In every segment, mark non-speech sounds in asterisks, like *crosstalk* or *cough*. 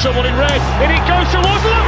someone in red? And it goes towards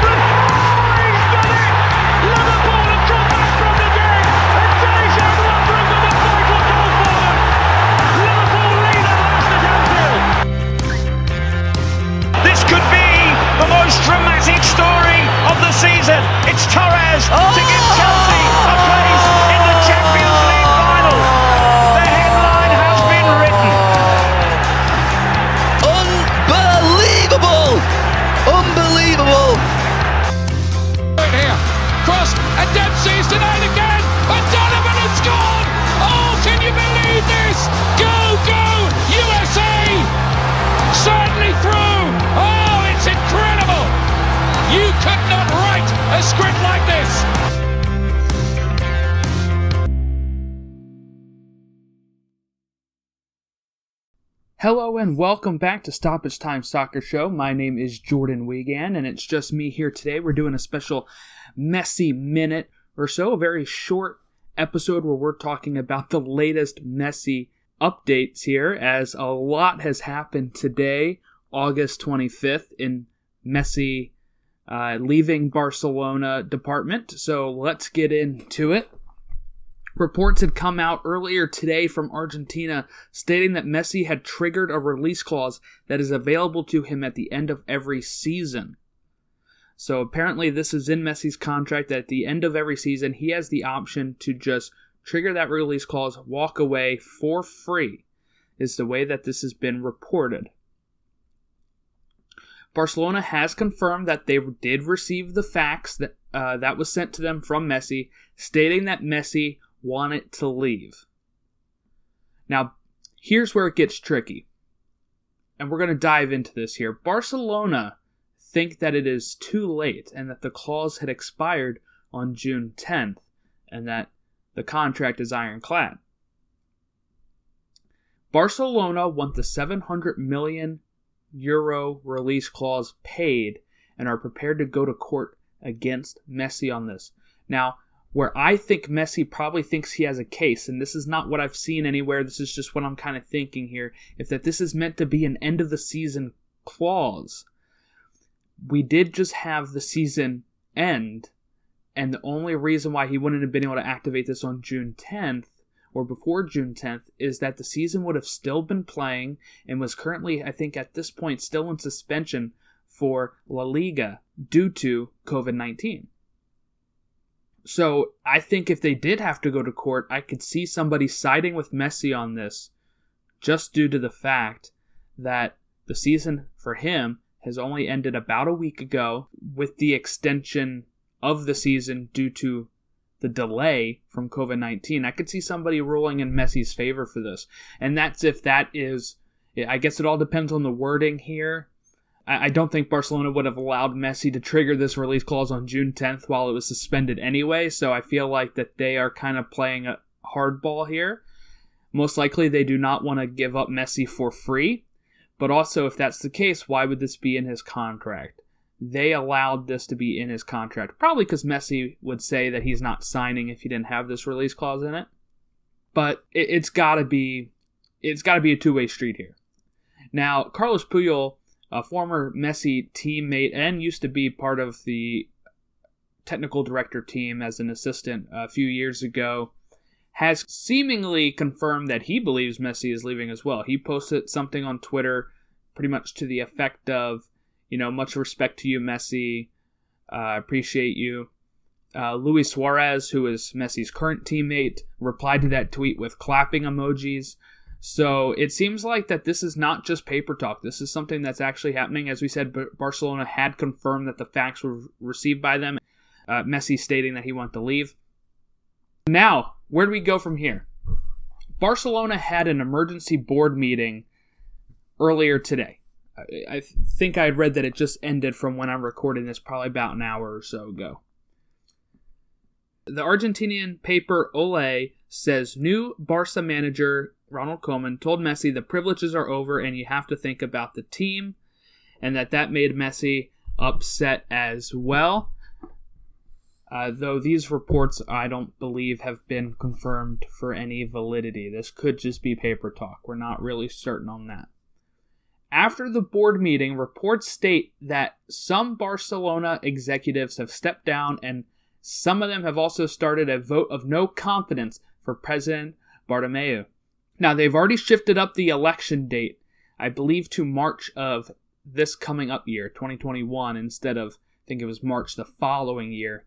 Hello and welcome back to Stoppage Time Soccer Show. My name is Jordan Wiegand, and it's just me here today. We're doing a special Messi minute or so, a very short episode where we're talking about the latest Messi updates here, as a lot has happened today, August 25th, in Messi uh, leaving Barcelona department. So let's get into it. Reports had come out earlier today from Argentina stating that Messi had triggered a release clause that is available to him at the end of every season. So apparently, this is in Messi's contract that at the end of every season, he has the option to just trigger that release clause, walk away for free, is the way that this has been reported. Barcelona has confirmed that they did receive the fax that uh, that was sent to them from Messi, stating that Messi wanted to leave. Now, here's where it gets tricky, and we're going to dive into this here. Barcelona think that it is too late and that the clause had expired on June 10th, and that the contract is ironclad. Barcelona want the 700 million euro release clause paid and are prepared to go to court against Messi on this. Now, where I think Messi probably thinks he has a case, and this is not what I've seen anywhere, this is just what I'm kind of thinking here, if that this is meant to be an end of the season clause. We did just have the season end, and the only reason why he wouldn't have been able to activate this on June 10th or before June 10th is that the season would have still been playing and was currently, I think, at this point, still in suspension for La Liga due to COVID 19. So I think if they did have to go to court, I could see somebody siding with Messi on this just due to the fact that the season for him has only ended about a week ago with the extension of the season due to the delay from COVID 19. I could see somebody ruling in Messi's favor for this. And that's if that is, I guess it all depends on the wording here. I don't think Barcelona would have allowed Messi to trigger this release clause on June 10th while it was suspended anyway, so I feel like that they are kind of playing a hardball here. Most likely they do not want to give up Messi for free, but also if that's the case, why would this be in his contract? They allowed this to be in his contract, probably because Messi would say that he's not signing if he didn't have this release clause in it. But it, it's got to be, it's got to be a two-way street here. Now, Carlos Puyol a former Messi teammate and used to be part of the technical director team as an assistant a few years ago, has seemingly confirmed that he believes Messi is leaving as well. He posted something on Twitter pretty much to the effect of, you know, much respect to you, Messi. I uh, appreciate you. Uh, Luis Suarez, who is Messi's current teammate, replied to that tweet with clapping emojis. So it seems like that this is not just paper talk. This is something that's actually happening. As we said, Barcelona had confirmed that the facts were received by them. Uh, Messi stating that he wanted to leave. Now, where do we go from here? Barcelona had an emergency board meeting earlier today. I, I think I read that it just ended from when I'm recording this, probably about an hour or so ago. The Argentinian paper Ole says new Barca manager Ronald Koeman told Messi the privileges are over and you have to think about the team, and that that made Messi upset as well. Uh, though these reports, I don't believe, have been confirmed for any validity. This could just be paper talk. We're not really certain on that. After the board meeting, reports state that some Barcelona executives have stepped down and some of them have also started a vote of no confidence for President Bartomeu. Now, they've already shifted up the election date, I believe, to March of this coming up year, 2021, instead of, I think it was March the following year.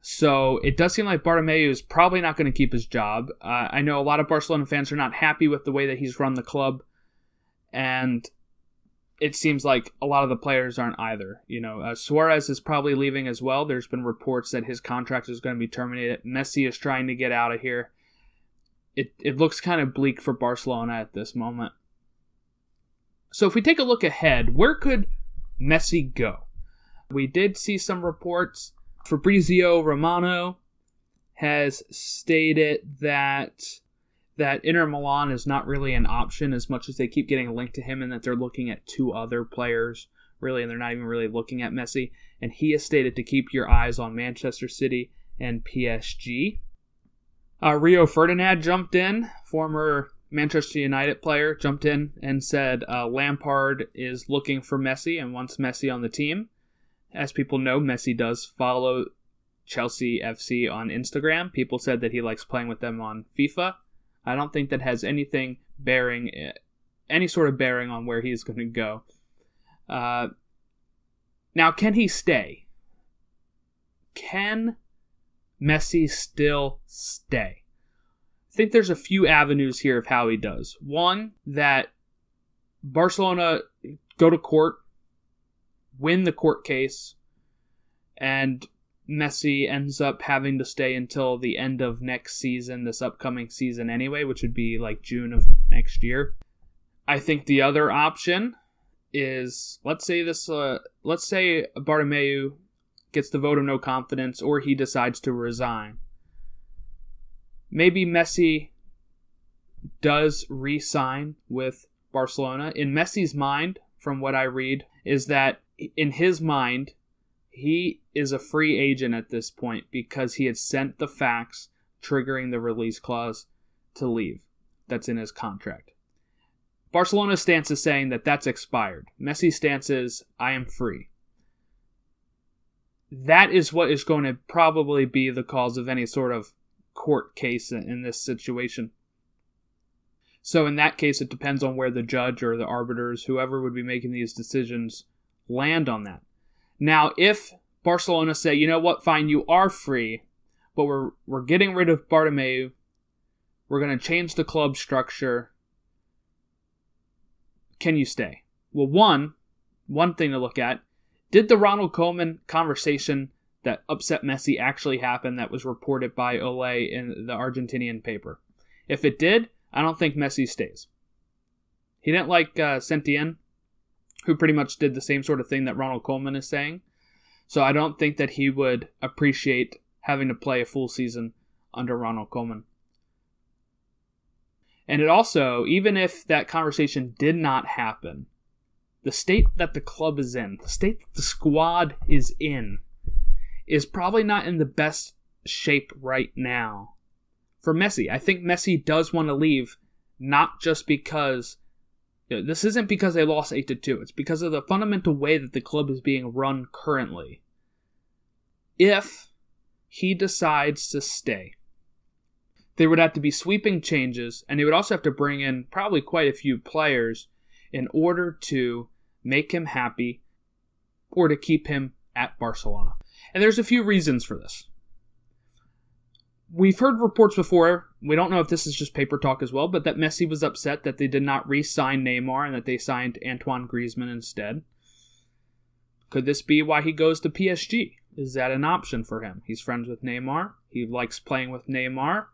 So it does seem like Bartomeu is probably not going to keep his job. Uh, I know a lot of Barcelona fans are not happy with the way that he's run the club, and it seems like a lot of the players aren't either. You know, uh, Suarez is probably leaving as well. There's been reports that his contract is going to be terminated. Messi is trying to get out of here. It it looks kind of bleak for Barcelona at this moment. So if we take a look ahead, where could Messi go? We did see some reports. Fabrizio Romano has stated that that Inter Milan is not really an option as much as they keep getting linked to him and that they're looking at two other players really and they're not even really looking at Messi and he has stated to keep your eyes on Manchester City and PSG. Uh, Rio Ferdinand jumped in, former Manchester United player, jumped in and said uh, Lampard is looking for Messi and wants Messi on the team. As people know, Messi does follow Chelsea FC on Instagram. People said that he likes playing with them on FIFA. I don't think that has anything bearing, any sort of bearing on where he's going to go. Uh, now, can he stay? Can Messi still stay? I think there's a few avenues here of how he does. One, that Barcelona go to court, win the court case, and Messi ends up having to stay until the end of next season, this upcoming season anyway, which would be like June of next year. I think the other option is let's say this uh, let's say Bartomeu gets the vote of no confidence or he decides to resign. Maybe Messi does re-sign with Barcelona. In Messi's mind, from what I read, is that in his mind, he is a free agent at this point because he had sent the fax triggering the release clause to leave that's in his contract. Barcelona's stance is saying that that's expired. Messi's stance is I am free. That is what is going to probably be the cause of any sort of court case in this situation. So, in that case, it depends on where the judge or the arbiters, whoever would be making these decisions, land on that. Now, if Barcelona say, you know what, fine, you are free, but we're we're getting rid of Bartomeu, we're going to change the club structure. Can you stay? Well, one one thing to look at: did the Ronald Koeman conversation that upset Messi actually happen? That was reported by Ole in the Argentinian paper. If it did, I don't think Messi stays. He didn't like uh, Setien, who pretty much did the same sort of thing that Ronald Koeman is saying. So I don't think that he would appreciate having to play a full season under Ronald Koeman. And it also, even if that conversation did not happen, the state that the club is in, the state that the squad is in, is probably not in the best shape right now. For Messi, I think Messi does want to leave, not just because this isn't because they lost 8 to 2. It's because of the fundamental way that the club is being run currently. If he decides to stay, there would have to be sweeping changes, and he would also have to bring in probably quite a few players in order to make him happy or to keep him at Barcelona. And there's a few reasons for this we've heard reports before. We don't know if this is just paper talk as well, but that Messi was upset that they did not re-sign Neymar and that they signed Antoine Griezmann instead. Could this be why he goes to PSG? Is that an option for him? He's friends with Neymar. He likes playing with Neymar.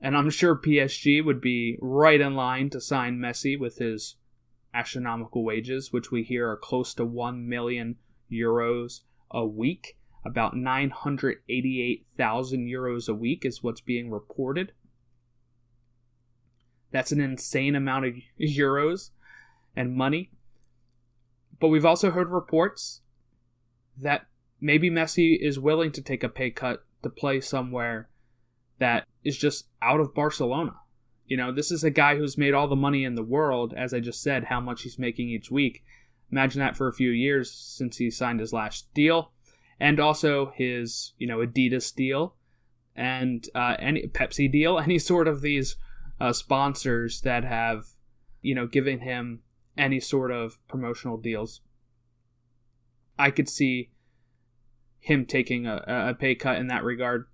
And I'm sure PSG would be right in line to sign Messi with his astronomical wages, which we hear are close to 1 million euros a week about 988,000 euros a week is what's being reported. That's an insane amount of *laughs* euros and money. But we've also heard reports that maybe Messi is willing to take a pay cut to play somewhere that is just out of Barcelona. You know, this is a guy who's made all the money in the world, as I just said, how much he's making each week. Imagine that for a few years since he signed his last deal, and also his, you know, Adidas deal and uh, any Pepsi deal, *laughs* any sort of these uh, sponsors that have, you know, given him any sort of promotional deals. I could see him taking a, a pay cut in that regard.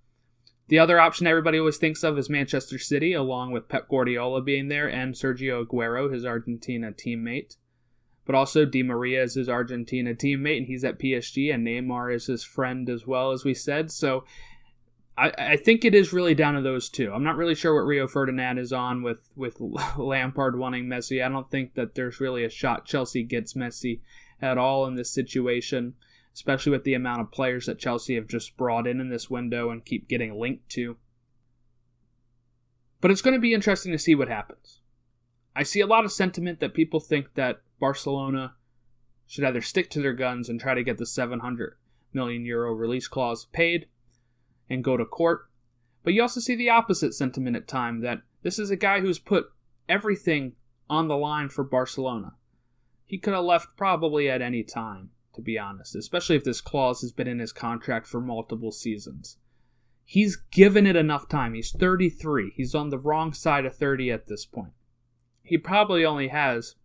The other option everybody always thinks of is Manchester City, along with Pep Guardiola being there and Sergio Aguero, his Argentina teammate. But also Di Maria is his Argentina teammate, and he's at PSG, and Neymar is his friend as well, as we said. So I, I think it is really down to those two. I'm not really sure what Rio Ferdinand is on with, with *laughs* Lampard wanting Messi. I don't think that there's really a shot Chelsea gets Messi at all in this situation, especially with the amount of players that Chelsea have just brought in in this window and keep getting linked to. But it's going to be interesting to see what happens. I see a lot of sentiment that people think that Barcelona should either stick to their guns and try to get the 700 million euro release clause paid and go to court. But you also see the opposite sentiment at time that this is a guy who's put everything on the line for Barcelona. He could have left probably at any time, to be honest, especially if this clause has been in his contract for multiple seasons. He's given it enough time. He's 33. He's on the wrong side of 30 at this point. He probably only has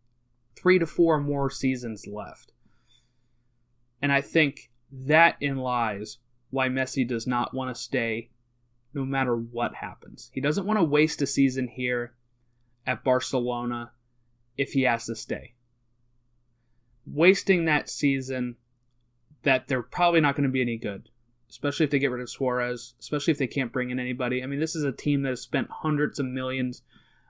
three to four more seasons left. And I think that in lies why Messi does not want to stay no matter what happens. He doesn't want to waste a season here at Barcelona if he has to stay. Wasting that season that they're probably not going to be any good, especially if they get rid of Suarez, especially if they can't bring in anybody. I mean, this is a team that has spent hundreds of millions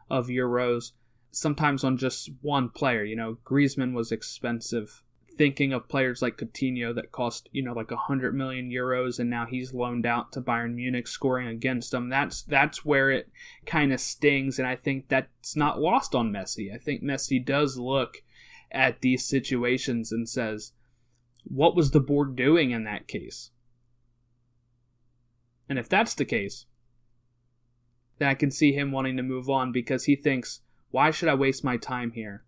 of euros sometimes on just one player. You know, Griezmann was expensive thinking of players like Coutinho that cost you know like hundred million euros, and now he's loaned out to Bayern Munich, scoring against them. That's that's where it kind of stings, and I think that's not lost on Messi. I think Messi does look at these situations and says, "What was the board doing in that case?" And if that's the case, then I can see him wanting to move on because he thinks, "Why should I waste my time here?"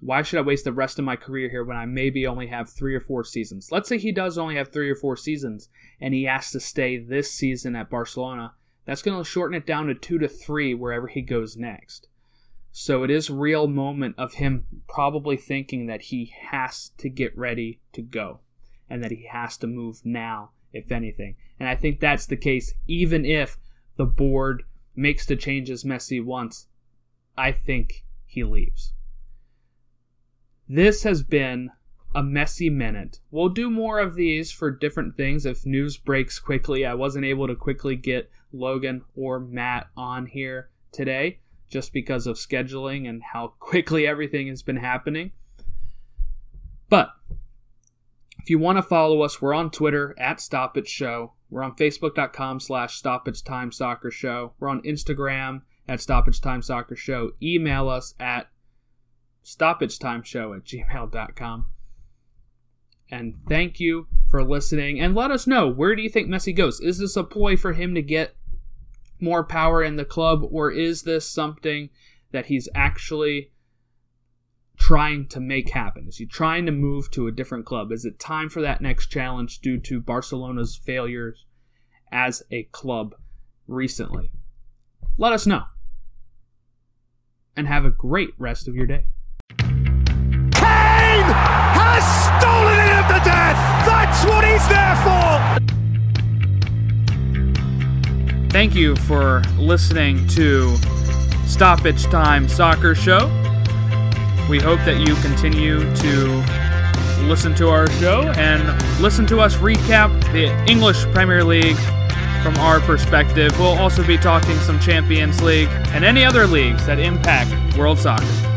Why should I waste the rest of my career here when I maybe only have three or four seasons? Let's say he does only have three or four seasons and he has to stay this season at Barcelona. That's going to shorten it down to two to three wherever he goes next. So it is real moment of him probably thinking that he has to get ready to go and that he has to move now, if anything. And I think that's the case, even if the board makes the changes Messi wants. I think he leaves. This has been a Messi minute. We'll do more of these for different things if news breaks quickly. I wasn't able to quickly get Logan or Matt on here today just because of scheduling and how *laughs* quickly everything has been happening. But if you want to follow us, we're on Twitter at Stoppage Show. We're on Facebook.com slash Stop Stoppage Time Soccer Show. We're on Instagram at Stop Stoppage Time Soccer Show. Email us at stoppagetimeshow at gmail.com. And thank you for listening. And let us know where do you think Messi goes? Is this a ploy for him to get more power in the club, or is this something that he's actually trying to make happen? Is he trying to move to a different club? Is it time for that next challenge due to Barcelona's failures as a club recently? Let us know. And have a great rest of your day Kane has stolen it at the death. That's what he's there for. Thank you for listening to Stoppage Time Soccer Show. We hope that you continue to listen to our show and listen to us recap the English Premier League from our perspective. We'll also be talking some Champions League and any other leagues that impact world soccer.